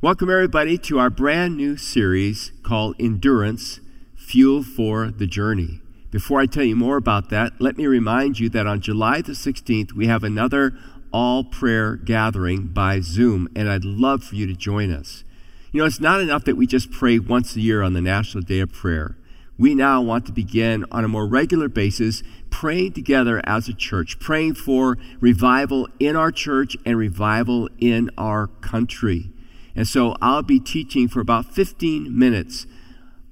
Welcome, everybody, to our brand new series called Endurance Fuel for the Journey. Before I tell you more about that, let me remind you that on July the 16th, we have another all prayer gathering by Zoom, and I'd love for you to join us. You know, it's not enough that we just pray once a year on the National Day of Prayer. We now want to begin on a more regular basis praying together as a church, praying for revival in our church and revival in our country. And so I'll be teaching for about 15 minutes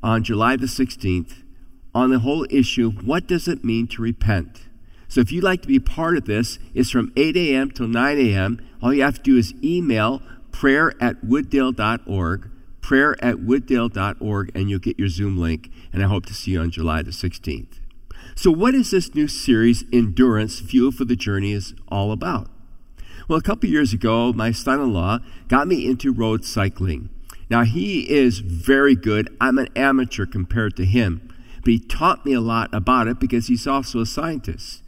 on July the 16th on the whole issue what does it mean to repent? So if you'd like to be part of this, it's from 8 a.m. till 9 a.m. All you have to do is email prayer at wooddale.org, prayer at wooddale.org, and you'll get your Zoom link. And I hope to see you on July the 16th. So, what is this new series, Endurance Fuel for the Journey, is all about? Well, a couple years ago, my son in law got me into road cycling. Now, he is very good. I'm an amateur compared to him, but he taught me a lot about it because he's also a scientist.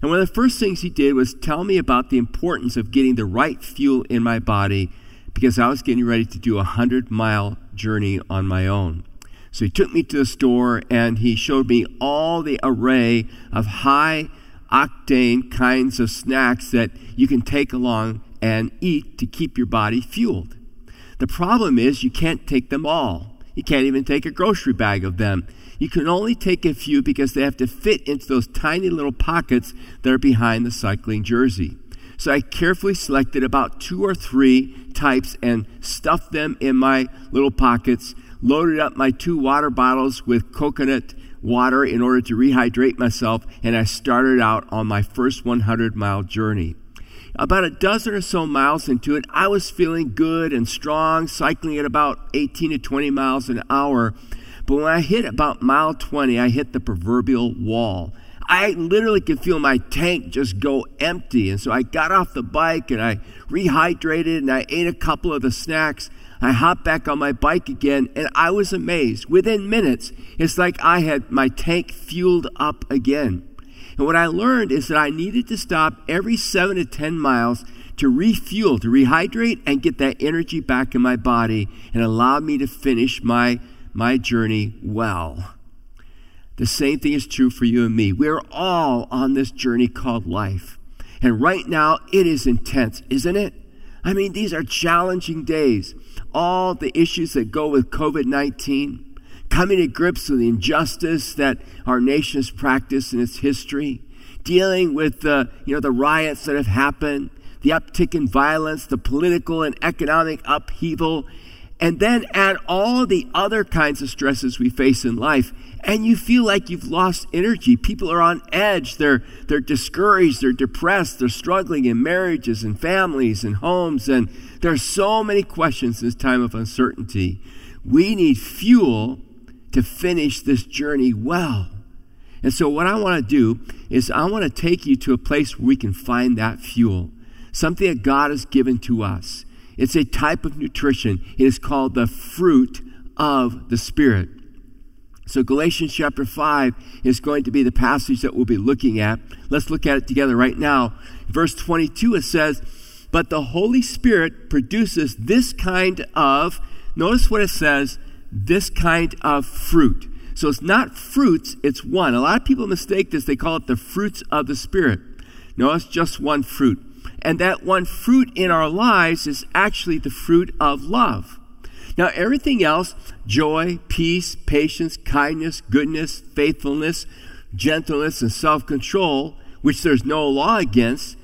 And one of the first things he did was tell me about the importance of getting the right fuel in my body because I was getting ready to do a 100 mile journey on my own. So he took me to the store and he showed me all the array of high octane kinds of snacks that you can take along and eat to keep your body fueled. The problem is you can't take them all. You can't even take a grocery bag of them. You can only take a few because they have to fit into those tiny little pockets that are behind the cycling jersey. So I carefully selected about two or three types and stuffed them in my little pockets, loaded up my two water bottles with coconut water in order to rehydrate myself, and I started out on my first 100 mile journey. About a dozen or so miles into it, I was feeling good and strong, cycling at about 18 to 20 miles an hour. But when I hit about mile 20, I hit the proverbial wall. I literally could feel my tank just go empty. And so I got off the bike and I rehydrated and I ate a couple of the snacks. I hopped back on my bike again and I was amazed. Within minutes, it's like I had my tank fueled up again. And what I learned is that I needed to stop every seven to 10 miles to refuel, to rehydrate, and get that energy back in my body and allow me to finish my, my journey well. The same thing is true for you and me. We're all on this journey called life. And right now, it is intense, isn't it? I mean, these are challenging days all the issues that go with COVID 19, coming to grips with the injustice that our nation has practiced in its history, dealing with the, you know, the riots that have happened, the uptick in violence, the political and economic upheaval, and then add all the other kinds of stresses we face in life and you feel like you've lost energy. People are on edge. They're, they're discouraged. They're depressed. They're struggling in marriages and families and homes. And there are so many questions in this time of uncertainty. We need fuel to finish this journey well. And so, what I want to do is, I want to take you to a place where we can find that fuel, something that God has given to us. It's a type of nutrition. It is called the fruit of the Spirit. So, Galatians chapter 5 is going to be the passage that we'll be looking at. Let's look at it together right now. Verse 22, it says, But the Holy Spirit produces this kind of, notice what it says, this kind of fruit. So, it's not fruits, it's one. A lot of people mistake this, they call it the fruits of the Spirit. No, it's just one fruit. And that one fruit in our lives is actually the fruit of love. Now, everything else joy, peace, patience, kindness, goodness, faithfulness, gentleness, and self control, which there's no law against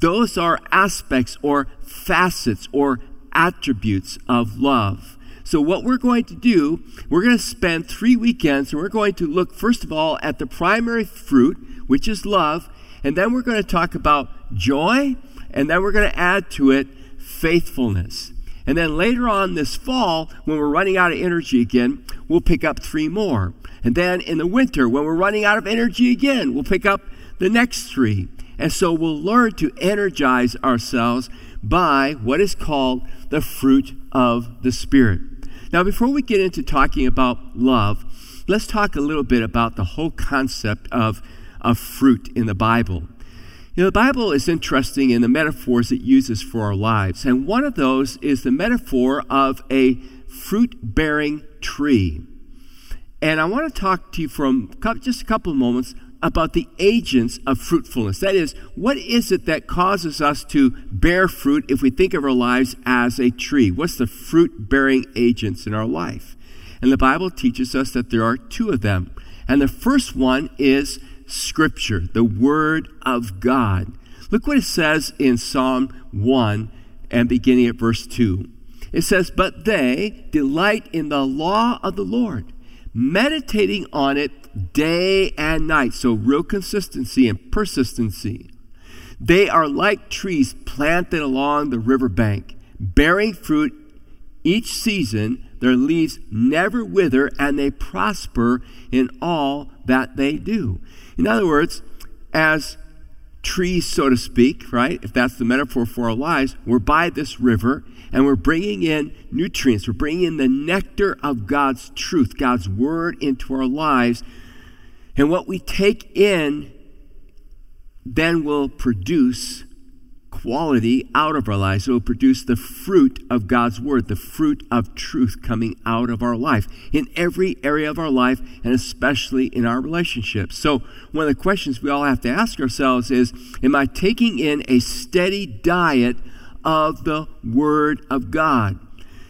those are aspects or facets or attributes of love. So, what we're going to do, we're going to spend three weekends and we're going to look, first of all, at the primary fruit, which is love, and then we're going to talk about joy, and then we're going to add to it faithfulness. And then later on this fall, when we're running out of energy again, we'll pick up three more. And then in the winter, when we're running out of energy again, we'll pick up the next three. And so we'll learn to energize ourselves by what is called the fruit of the Spirit. Now, before we get into talking about love, let's talk a little bit about the whole concept of, of fruit in the Bible. You know, the Bible is interesting in the metaphors it uses for our lives. And one of those is the metaphor of a fruit bearing tree. And I want to talk to you from just a couple of moments about the agents of fruitfulness. That is, what is it that causes us to bear fruit if we think of our lives as a tree? What's the fruit bearing agents in our life? And the Bible teaches us that there are two of them. And the first one is Scripture, the Word of God. Look what it says in Psalm 1 and beginning at verse 2. It says, But they delight in the law of the Lord, meditating on it day and night. So, real consistency and persistency. They are like trees planted along the riverbank, bearing fruit each season. Their leaves never wither, and they prosper in all that they do. In other words, as trees, so to speak, right? If that's the metaphor for our lives, we're by this river and we're bringing in nutrients. We're bringing in the nectar of God's truth, God's word into our lives. And what we take in then will produce quality out of our lives. It will produce the fruit of God's word, the fruit of truth coming out of our life in every area of our life, and especially in our relationships. So, one of the questions we all have to ask ourselves is Am I taking in a steady diet of the word of God?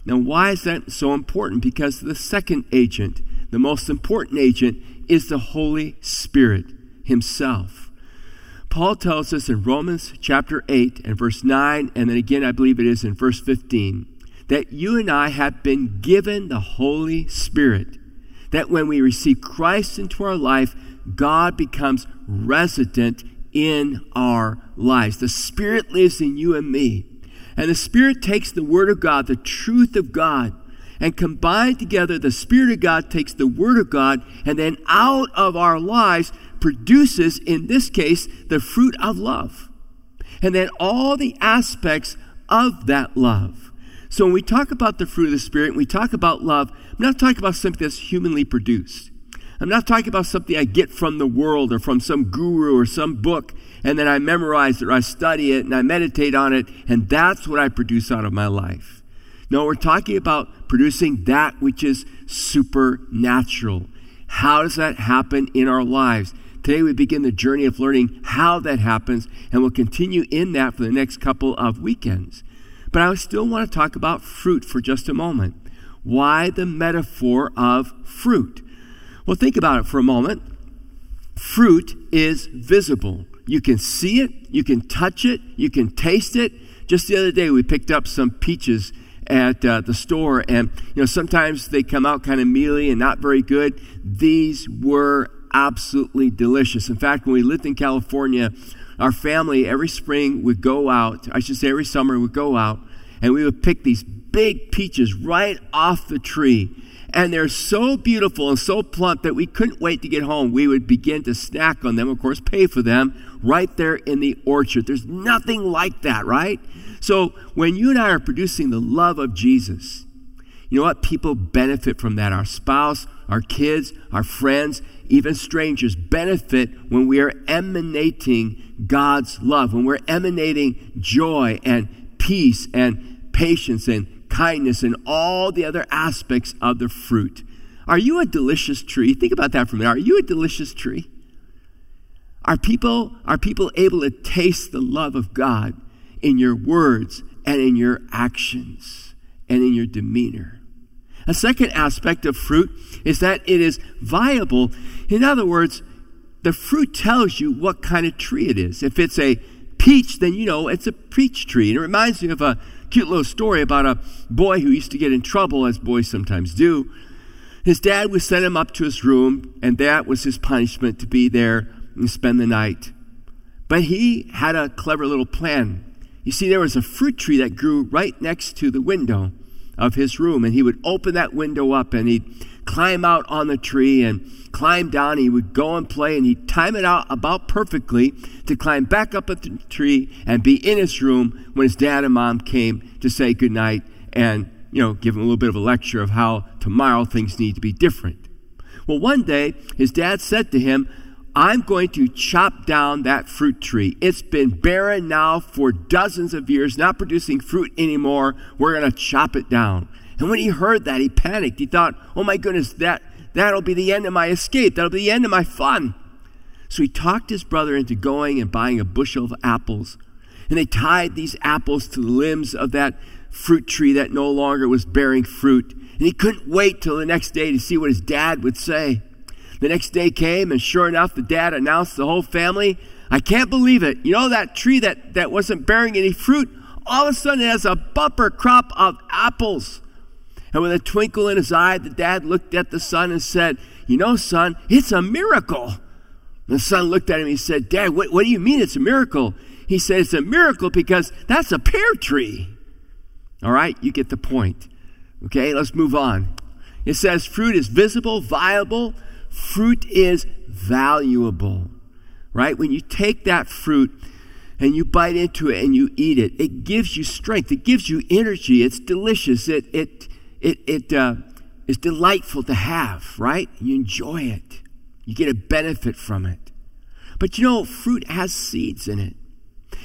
Now, why is that so important? Because the second agent, the most important agent, is the Holy Spirit Himself. Paul tells us in Romans chapter 8 and verse 9, and then again, I believe it is in verse 15, that you and I have been given the Holy Spirit. That when we receive Christ into our life, God becomes resident in our lives. The Spirit lives in you and me. And the Spirit takes the Word of God, the truth of God, and combined together, the Spirit of God takes the Word of God, and then out of our lives produces, in this case, the fruit of love. And then all the aspects of that love. So when we talk about the fruit of the Spirit, we talk about love, I'm not talking about something that's humanly produced. I'm not talking about something I get from the world or from some guru or some book, and then I memorize it or I study it and I meditate on it, and that's what I produce out of my life. No, we're talking about producing that which is supernatural. How does that happen in our lives? Today we begin the journey of learning how that happens, and we'll continue in that for the next couple of weekends. But I still want to talk about fruit for just a moment. Why the metaphor of fruit? Well, think about it for a moment. Fruit is visible. You can see it, you can touch it, you can taste it. Just the other day, we picked up some peaches at uh, the store, and you know sometimes they come out kind of mealy and not very good. These were absolutely delicious. In fact, when we lived in California, our family every spring would go out, I should say every summer would go out, and we would pick these big peaches right off the tree. And they're so beautiful and so plump that we couldn't wait to get home. We would begin to snack on them, of course, pay for them right there in the orchard. There's nothing like that, right? So when you and I are producing the love of Jesus, you know what? People benefit from that. Our spouse, our kids, our friends, even strangers benefit when we are emanating God's love, when we're emanating joy and peace and patience and kindness and all the other aspects of the fruit. Are you a delicious tree? Think about that for a minute. Are you a delicious tree? Are people, are people able to taste the love of God in your words and in your actions and in your demeanor? A second aspect of fruit is that it is viable. In other words, the fruit tells you what kind of tree it is. If it's a peach, then you know it's a peach tree. And it reminds me of a cute little story about a boy who used to get in trouble, as boys sometimes do. His dad would send him up to his room, and that was his punishment to be there and spend the night. But he had a clever little plan. You see, there was a fruit tree that grew right next to the window of his room. And he would open that window up and he'd climb out on the tree and climb down. He would go and play and he'd time it out about perfectly to climb back up at the tree and be in his room when his dad and mom came to say goodnight and, you know, give him a little bit of a lecture of how tomorrow things need to be different. Well, one day his dad said to him, I'm going to chop down that fruit tree. It's been barren now for dozens of years, not producing fruit anymore. We're going to chop it down. And when he heard that, he panicked. He thought, oh my goodness, that, that'll be the end of my escape. That'll be the end of my fun. So he talked his brother into going and buying a bushel of apples. And they tied these apples to the limbs of that fruit tree that no longer was bearing fruit. And he couldn't wait till the next day to see what his dad would say. The next day came, and sure enough, the dad announced the whole family, I can't believe it. You know that tree that, that wasn't bearing any fruit? All of a sudden, it has a bumper crop of apples. And with a twinkle in his eye, the dad looked at the son and said, You know, son, it's a miracle. The son looked at him and he said, Dad, what, what do you mean it's a miracle? He said, It's a miracle because that's a pear tree. All right, you get the point. Okay, let's move on. It says fruit is visible, viable, Fruit is valuable, right? When you take that fruit and you bite into it and you eat it, it gives you strength. It gives you energy. It's delicious. It it it it uh, is delightful to have, right? You enjoy it. You get a benefit from it. But you know, fruit has seeds in it.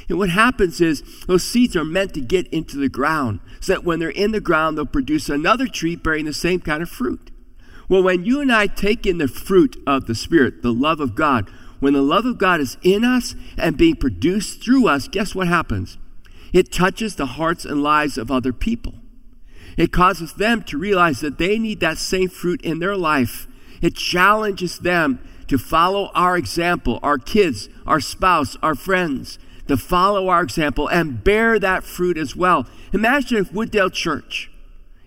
And what happens is those seeds are meant to get into the ground so that when they're in the ground, they'll produce another tree bearing the same kind of fruit. Well, when you and I take in the fruit of the Spirit, the love of God, when the love of God is in us and being produced through us, guess what happens? It touches the hearts and lives of other people. It causes them to realize that they need that same fruit in their life. It challenges them to follow our example, our kids, our spouse, our friends, to follow our example and bear that fruit as well. Imagine if Wooddale Church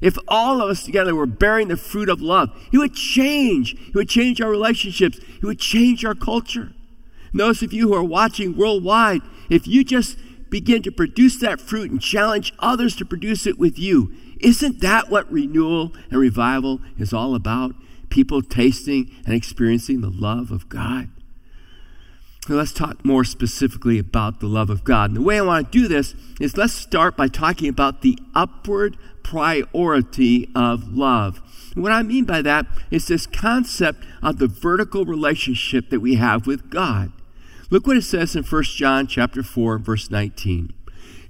if all of us together were bearing the fruit of love, it would change. It would change our relationships. It would change our culture. Those of you who are watching worldwide, if you just begin to produce that fruit and challenge others to produce it with you, isn't that what renewal and revival is all about? People tasting and experiencing the love of God. So let's talk more specifically about the love of God. And the way I want to do this is let's start by talking about the upward priority of love. And what I mean by that is this concept of the vertical relationship that we have with God. Look what it says in 1 John chapter 4 verse 19.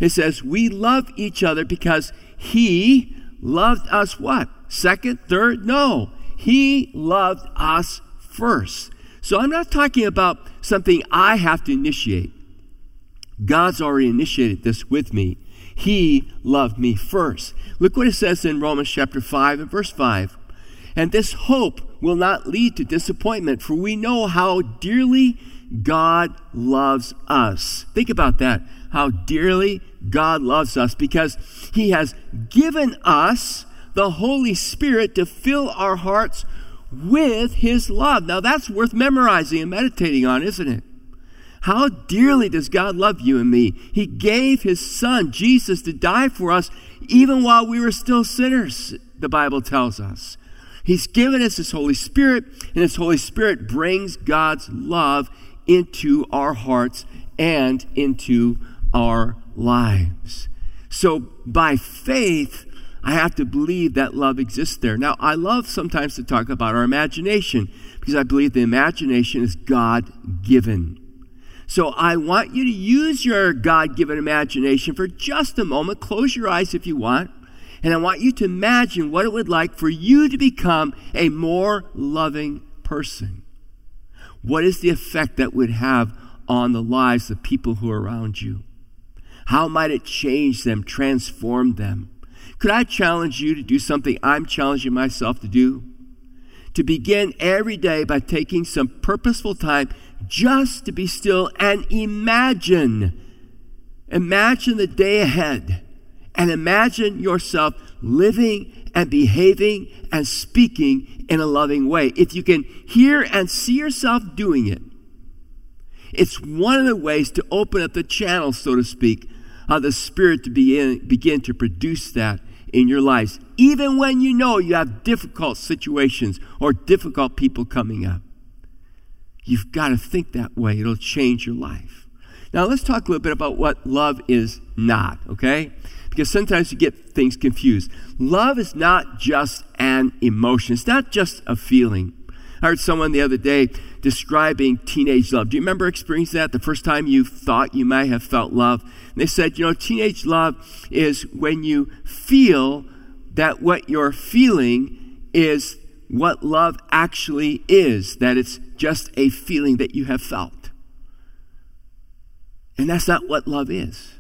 It says, "We love each other because he loved us what? Second, third? No. He loved us first." So I'm not talking about something I have to initiate. God's already initiated this with me. He loved me first. Look what it says in Romans chapter 5 and verse 5. And this hope will not lead to disappointment, for we know how dearly God loves us. Think about that. How dearly God loves us because He has given us the Holy Spirit to fill our hearts with His love. Now that's worth memorizing and meditating on, isn't it? How dearly does God love you and me? He gave His Son, Jesus, to die for us even while we were still sinners, the Bible tells us. He's given us His Holy Spirit, and His Holy Spirit brings God's love into our hearts and into our lives. So by faith, I have to believe that love exists there. Now, I love sometimes to talk about our imagination because I believe the imagination is God given. So I want you to use your God given imagination for just a moment. Close your eyes if you want. And I want you to imagine what it would like for you to become a more loving person. What is the effect that would have on the lives of people who are around you? How might it change them, transform them? Could I challenge you to do something I'm challenging myself to do? To begin every day by taking some purposeful time just to be still and imagine. Imagine the day ahead and imagine yourself living and behaving and speaking in a loving way. If you can hear and see yourself doing it, it's one of the ways to open up the channel, so to speak, of the Spirit to begin, begin to produce that in your lives, even when you know you have difficult situations or difficult people coming up. You've got to think that way, it'll change your life. Now, let's talk a little bit about what love is not, okay? Because sometimes you get things confused. Love is not just an emotion, it's not just a feeling. I heard someone the other day describing teenage love. Do you remember experiencing that the first time you thought you might have felt love? And they said, you know, teenage love is when you feel that what you're feeling is what love actually is, that it's just a feeling that you have felt. And that's not what love is.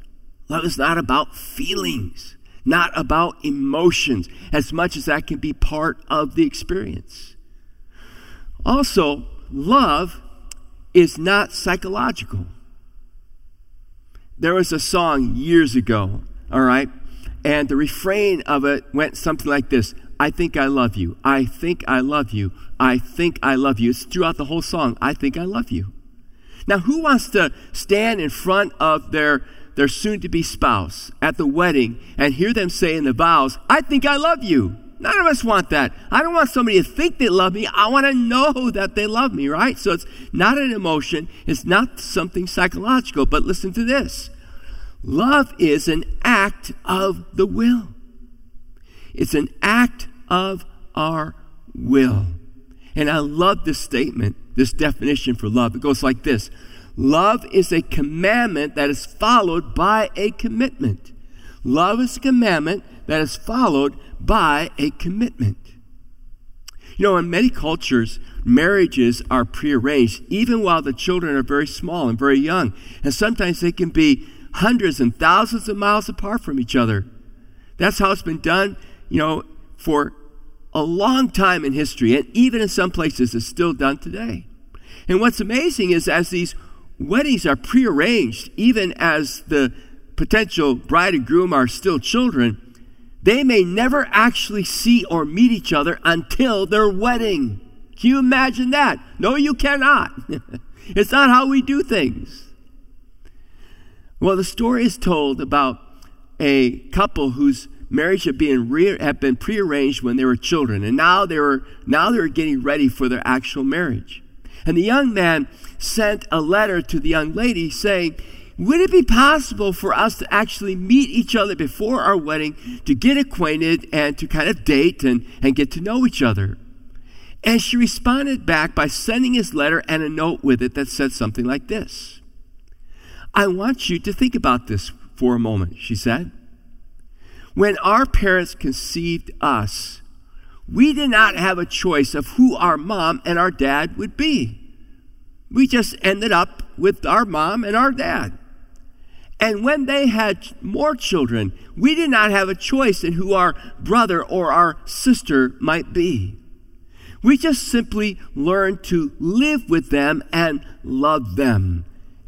Love is not about feelings, not about emotions, as much as that can be part of the experience. Also, love is not psychological. There was a song years ago, all right, and the refrain of it went something like this I think I love you. I think I love you. I think I love you. It's throughout the whole song. I think I love you. Now, who wants to stand in front of their, their soon to be spouse at the wedding and hear them say in the vows, I think I love you? None of us want that. I don't want somebody to think they love me. I want to know that they love me, right? So it's not an emotion, it's not something psychological. But listen to this love is an act of the will, it's an act of our will. And I love this statement, this definition for love. It goes like this Love is a commandment that is followed by a commitment. Love is a commandment that is followed by a commitment. You know, in many cultures, marriages are prearranged, even while the children are very small and very young. And sometimes they can be hundreds and thousands of miles apart from each other. That's how it's been done, you know, for a long time in history, and even in some places, it's still done today. And what's amazing is as these weddings are prearranged, even as the potential bride and groom are still children, they may never actually see or meet each other until their wedding. Can you imagine that? No, you cannot. it's not how we do things. Well, the story is told about a couple whose marriage had been, re- had been prearranged when they were children, and now they were now they were getting ready for their actual marriage. And the young man sent a letter to the young lady saying, would it be possible for us to actually meet each other before our wedding to get acquainted and to kind of date and, and get to know each other? And she responded back by sending his letter and a note with it that said something like this I want you to think about this for a moment, she said. When our parents conceived us, we did not have a choice of who our mom and our dad would be. We just ended up with our mom and our dad. And when they had more children, we did not have a choice in who our brother or our sister might be. We just simply learned to live with them and love them.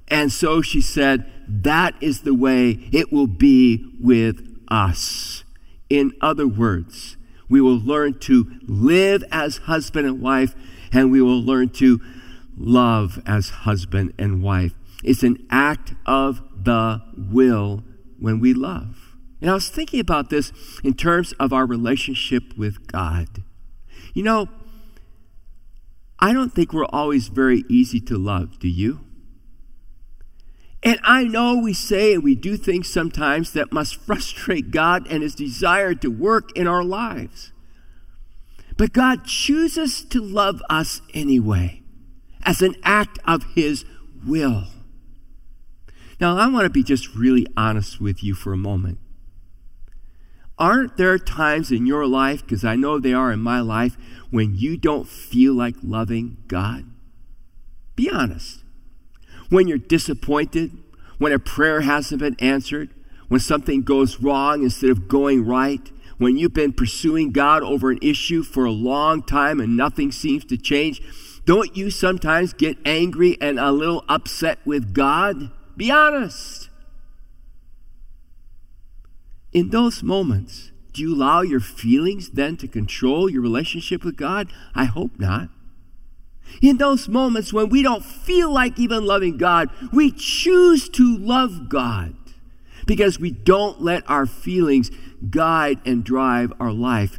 And so she said, That is the way it will be with us. In other words, we will learn to live as husband and wife, and we will learn to love as husband and wife. It's an act of the will when we love. And I was thinking about this in terms of our relationship with God. You know, I don't think we're always very easy to love, do you? And I know we say and we do things sometimes that must frustrate God and His desire to work in our lives. But God chooses to love us anyway as an act of His will. Now, I want to be just really honest with you for a moment. Aren't there times in your life, because I know they are in my life, when you don't feel like loving God? Be honest. When you're disappointed, when a prayer hasn't been answered, when something goes wrong instead of going right, when you've been pursuing God over an issue for a long time and nothing seems to change, don't you sometimes get angry and a little upset with God? Be honest. In those moments, do you allow your feelings then to control your relationship with God? I hope not. In those moments when we don't feel like even loving God, we choose to love God because we don't let our feelings guide and drive our life.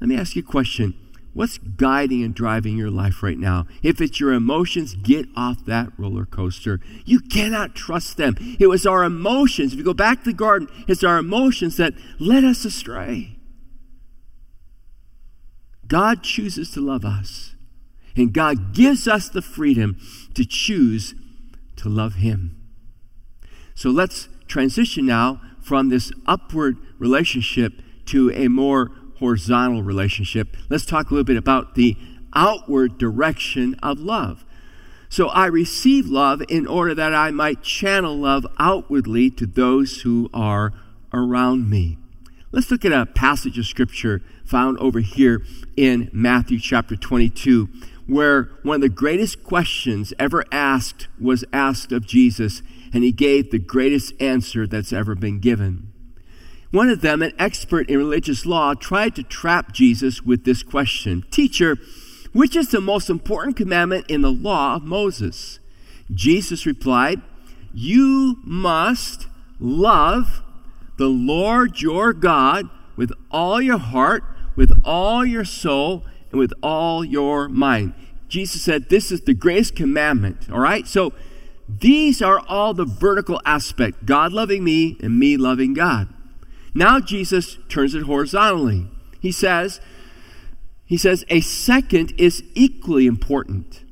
Let me ask you a question What's guiding and driving your life right now? If it's your emotions, get off that roller coaster. You cannot trust them. It was our emotions. If you go back to the garden, it's our emotions that led us astray. God chooses to love us. And God gives us the freedom to choose to love Him. So let's transition now from this upward relationship to a more horizontal relationship. Let's talk a little bit about the outward direction of love. So I receive love in order that I might channel love outwardly to those who are around me. Let's look at a passage of scripture found over here in Matthew chapter 22, where one of the greatest questions ever asked was asked of Jesus, and he gave the greatest answer that's ever been given. One of them, an expert in religious law, tried to trap Jesus with this question Teacher, which is the most important commandment in the law of Moses? Jesus replied, You must love the Lord your God with all your heart, with all your soul, and with all your mind. Jesus said, This is the greatest commandment. All right? So these are all the vertical aspect God loving me and me loving God. Now Jesus turns it horizontally. He says, he says, a second is equally important.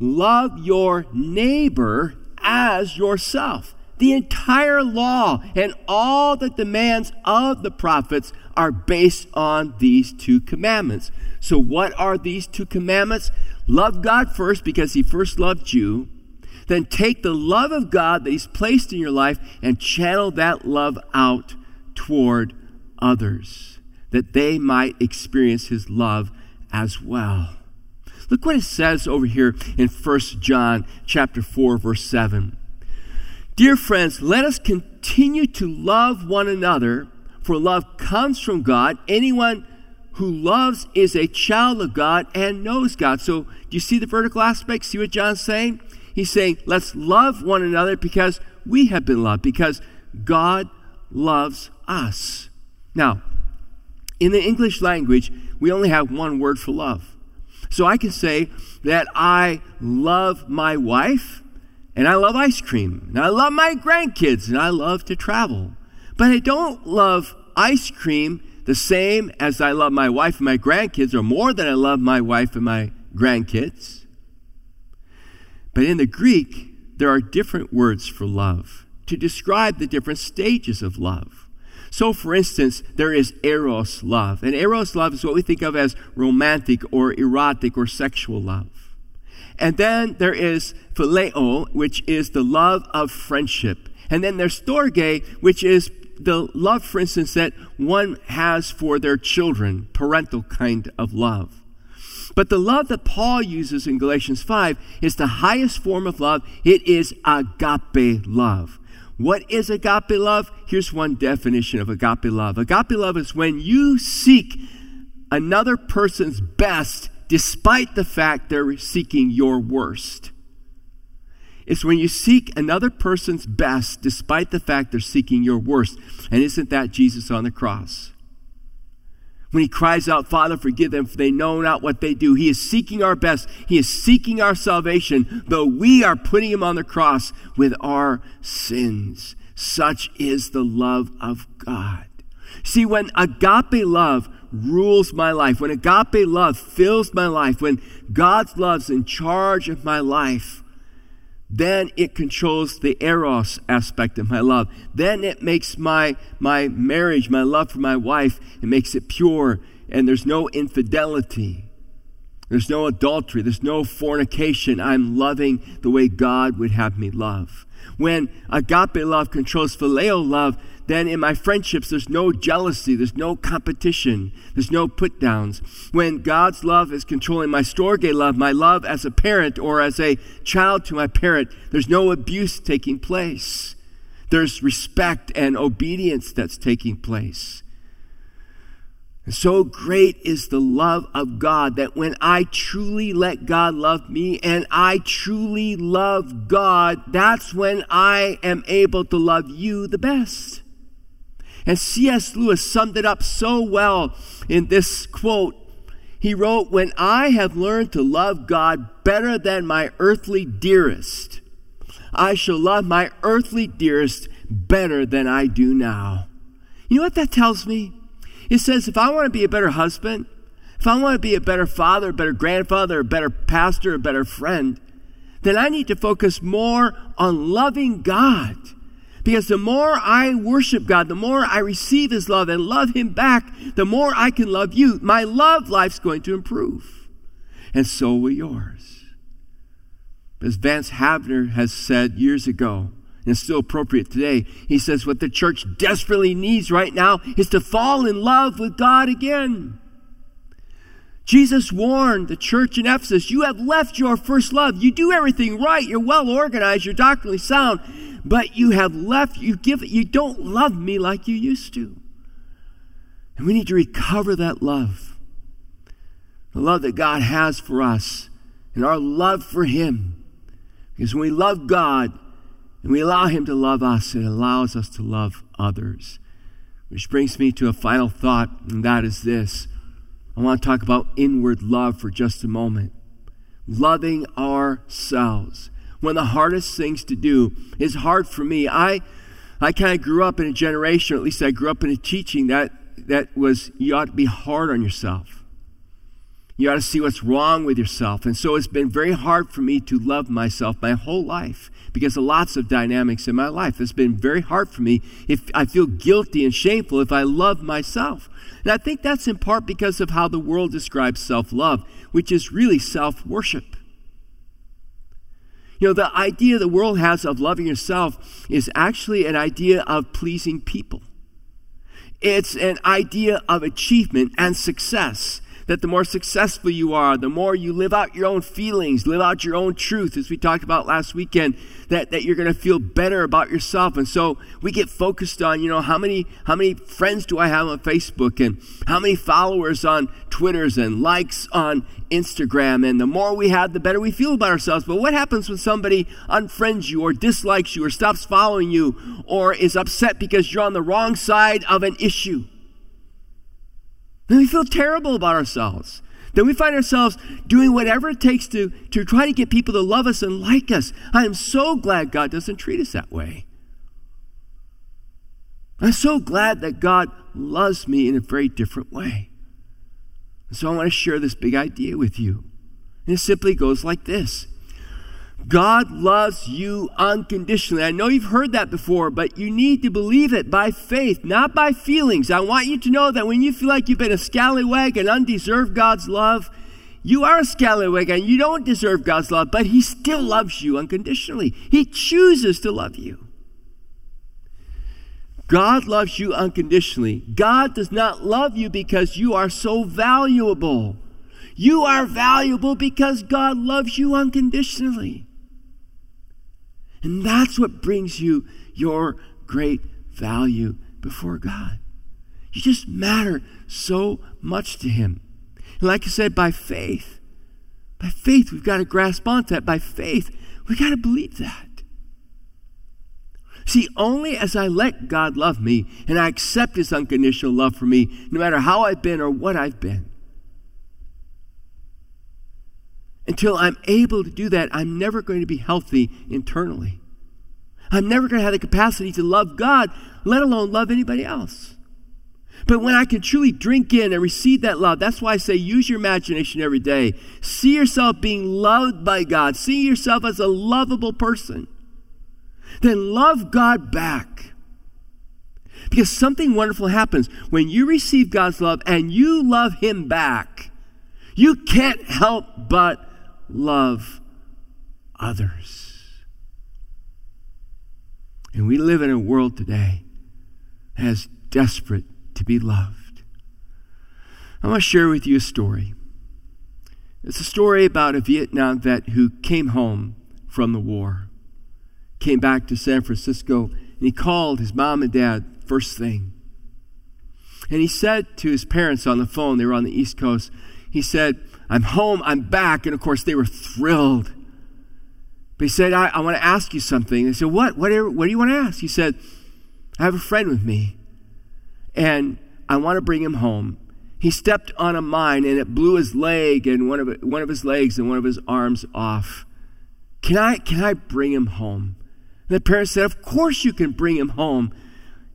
Love your neighbor as yourself. The entire law and all the demands of the prophets are based on these two commandments. So, what are these two commandments? Love God first because He first loved you. Then take the love of God that He's placed in your life and channel that love out toward others, that they might experience His love as well. Look what it says over here in 1 John chapter 4 verse 7. Dear friends, let us continue to love one another, for love comes from God. Anyone who loves is a child of God and knows God. So, do you see the vertical aspect? See what John's saying? He's saying, let's love one another because we have been loved, because God loves us. Now, in the English language, we only have one word for love. So I can say that I love my wife and I love ice cream, and I love my grandkids, and I love to travel. But I don't love ice cream the same as I love my wife and my grandkids, or more than I love my wife and my grandkids. But in the Greek, there are different words for love to describe the different stages of love. So, for instance, there is eros love. And eros love is what we think of as romantic or erotic or sexual love. And then there is phileo, which is the love of friendship. And then there's storge, which is the love, for instance, that one has for their children, parental kind of love. But the love that Paul uses in Galatians 5 is the highest form of love. It is agape love. What is agape love? Here's one definition of agape love agape love is when you seek another person's best despite the fact they're seeking your worst. It's when you seek another person's best despite the fact they're seeking your worst. And isn't that Jesus on the cross? When he cries out, Father, forgive them, for they know not what they do. He is seeking our best. He is seeking our salvation, though we are putting him on the cross with our sins. Such is the love of God. See, when agape love rules my life, when agape love fills my life, when God's love's in charge of my life, then it controls the eros aspect of my love. Then it makes my, my marriage, my love for my wife, it makes it pure, and there's no infidelity. There's no adultery. There's no fornication. I'm loving the way God would have me love. When agape love controls phileo love, then in my friendships, there's no jealousy, there's no competition, there's no put downs. When God's love is controlling my storge love, my love as a parent or as a child to my parent, there's no abuse taking place. There's respect and obedience that's taking place. So great is the love of God that when I truly let God love me and I truly love God, that's when I am able to love you the best. And C.S. Lewis summed it up so well in this quote. He wrote, When I have learned to love God better than my earthly dearest, I shall love my earthly dearest better than I do now. You know what that tells me? It says if I want to be a better husband, if I want to be a better father, a better grandfather, a better pastor, a better friend, then I need to focus more on loving God. Because the more I worship God, the more I receive His love and love Him back, the more I can love you. My love life's going to improve. And so will yours. As Vance Havner has said years ago, and still appropriate today. He says what the church desperately needs right now is to fall in love with God again. Jesus warned the church in Ephesus, You have left your first love. You do everything right. You're well organized. You're doctrinally sound. But you have left, you give, you don't love me like you used to. And we need to recover that love. The love that God has for us and our love for Him. Because when we love God, and we allow Him to love us, it allows us to love others. Which brings me to a final thought, and that is this. I want to talk about inward love for just a moment. Loving ourselves. One of the hardest things to do is hard for me. I, I kind of grew up in a generation, or at least I grew up in a teaching that, that was you ought to be hard on yourself. You ought to see what's wrong with yourself. And so it's been very hard for me to love myself my whole life because of lots of dynamics in my life. It's been very hard for me if I feel guilty and shameful if I love myself. And I think that's in part because of how the world describes self love, which is really self worship. You know, the idea the world has of loving yourself is actually an idea of pleasing people. It's an idea of achievement and success that the more successful you are, the more you live out your own feelings, live out your own truth, as we talked about last weekend, that, that you're going to feel better about yourself. And so we get focused on, you know, how many, how many friends do I have on Facebook and how many followers on Twitters and likes on Instagram. And the more we have, the better we feel about ourselves. But what happens when somebody unfriends you or dislikes you or stops following you or is upset because you're on the wrong side of an issue? Then we feel terrible about ourselves. Then we find ourselves doing whatever it takes to, to try to get people to love us and like us. I am so glad God doesn't treat us that way. I'm so glad that God loves me in a very different way. So I want to share this big idea with you. And it simply goes like this God loves you unconditionally. I know you've heard that before, but you need to believe it by faith, not by feelings. I want you to know that when you feel like you've been a scallywag and undeserved God's love, you are a scallywag and you don't deserve God's love, but He still loves you unconditionally. He chooses to love you. God loves you unconditionally. God does not love you because you are so valuable. You are valuable because God loves you unconditionally. And that's what brings you your great value before God. You just matter so much to Him. And like I said, by faith, by faith, we've got to grasp onto that. By faith, we've got to believe that. See, only as I let God love me and I accept His unconditional love for me, no matter how I've been or what I've been, until I'm able to do that, I'm never going to be healthy internally. I'm never going to have the capacity to love God, let alone love anybody else. But when I can truly drink in and receive that love, that's why I say use your imagination every day. See yourself being loved by God, see yourself as a lovable person. Then love God back. Because something wonderful happens when you receive God's love and you love Him back. You can't help but love others. And we live in a world today that is desperate to be loved. I want to share with you a story. It's a story about a Vietnam vet who came home from the war, came back to San Francisco, and he called his mom and dad first thing. And he said to his parents on the phone, they were on the East Coast, he said, I'm home, I'm back. And of course, they were thrilled. But he said, I, I want to ask you something. They said, What? What, what do you want to ask? He said, I have a friend with me, and I want to bring him home. He stepped on a mine and it blew his leg and one of, one of his legs and one of his arms off. Can I, can I bring him home? And the parents said, Of course you can bring him home.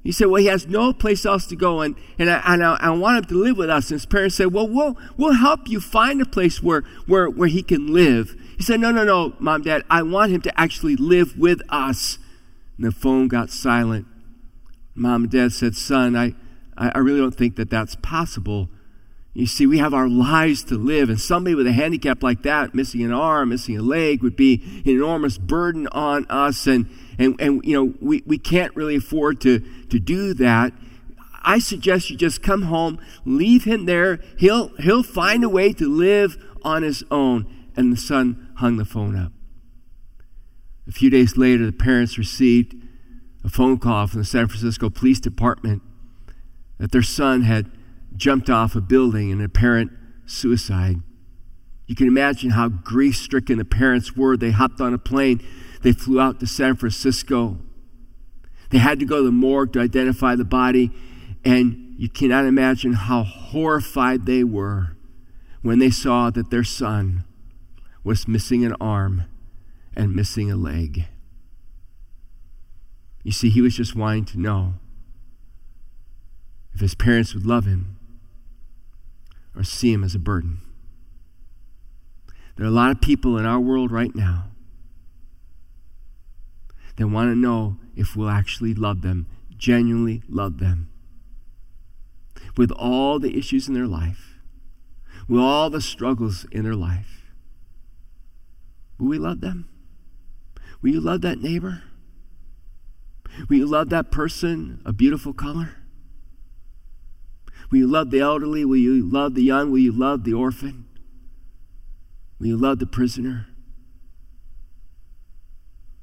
He said, Well, he has no place else to go, and, and, I, and I, I, want him to live with us. And his parents said, Well, we'll, we'll help you find a place where, where, where he can live. He said, No, no, no, mom, dad, I want him to actually live with us. And the phone got silent. Mom and dad said, Son, I, I really don't think that that's possible. You see, we have our lives to live, and somebody with a handicap like that, missing an arm, missing a leg, would be an enormous burden on us. And, and, and you know, we, we can't really afford to, to do that. I suggest you just come home, leave him there. He'll, he'll find a way to live on his own. And the son hung the phone up. A few days later, the parents received a phone call from the San Francisco Police Department that their son had jumped off a building in apparent suicide. You can imagine how grief stricken the parents were. They hopped on a plane, they flew out to San Francisco. They had to go to the morgue to identify the body, and you cannot imagine how horrified they were when they saw that their son was missing an arm and missing a leg. You see, he was just wanting to know if his parents would love him or see him as a burden. There are a lot of people in our world right now that want to know if we'll actually love them, genuinely love them. With all the issues in their life, with all the struggles in their life, will we love them? Will you love that neighbor? Will you love that person a beautiful color? Will you love the elderly? Will you love the young? Will you love the orphan? Will you love the prisoner?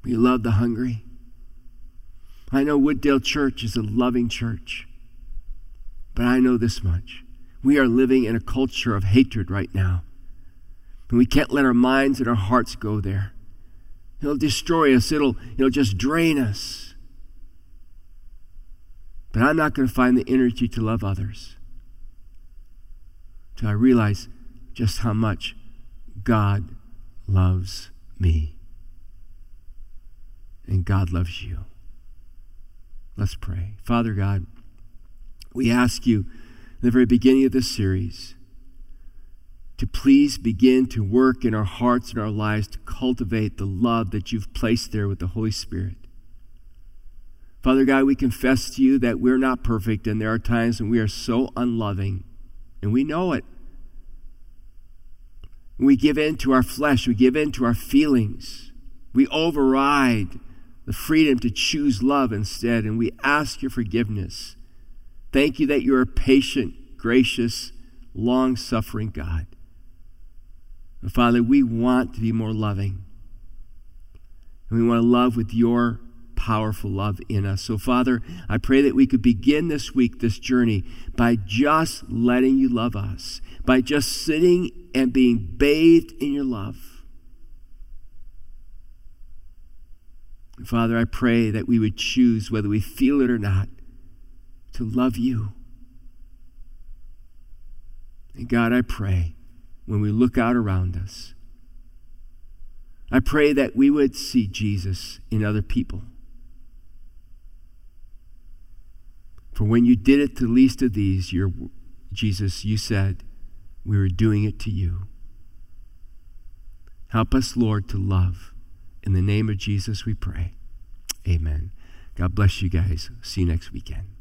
Will you love the hungry? I know Wooddale Church is a loving church, but I know this much. We are living in a culture of hatred right now. And we can't let our minds and our hearts go there. It'll destroy us, it'll, it'll just drain us. But I'm not going to find the energy to love others till I realize just how much God loves me. And God loves you. Let's pray. Father God, we ask you in the very beginning of this series to please begin to work in our hearts and our lives to cultivate the love that you've placed there with the Holy Spirit. Father God, we confess to you that we're not perfect and there are times when we are so unloving, and we know it. We give in to our flesh, we give in to our feelings, we override the freedom to choose love instead, and we ask your forgiveness. Thank you that you're a patient, gracious, long suffering God. Father, we want to be more loving. And we want to love with your powerful love in us. So, Father, I pray that we could begin this week, this journey, by just letting you love us, by just sitting and being bathed in your love. Father, I pray that we would choose, whether we feel it or not, to love you. And God, I pray when we look out around us, I pray that we would see Jesus in other people. For when you did it to least of these, your, Jesus, you said, we were doing it to you. Help us, Lord, to love. In the name of Jesus, we pray. Amen. God bless you guys. See you next weekend.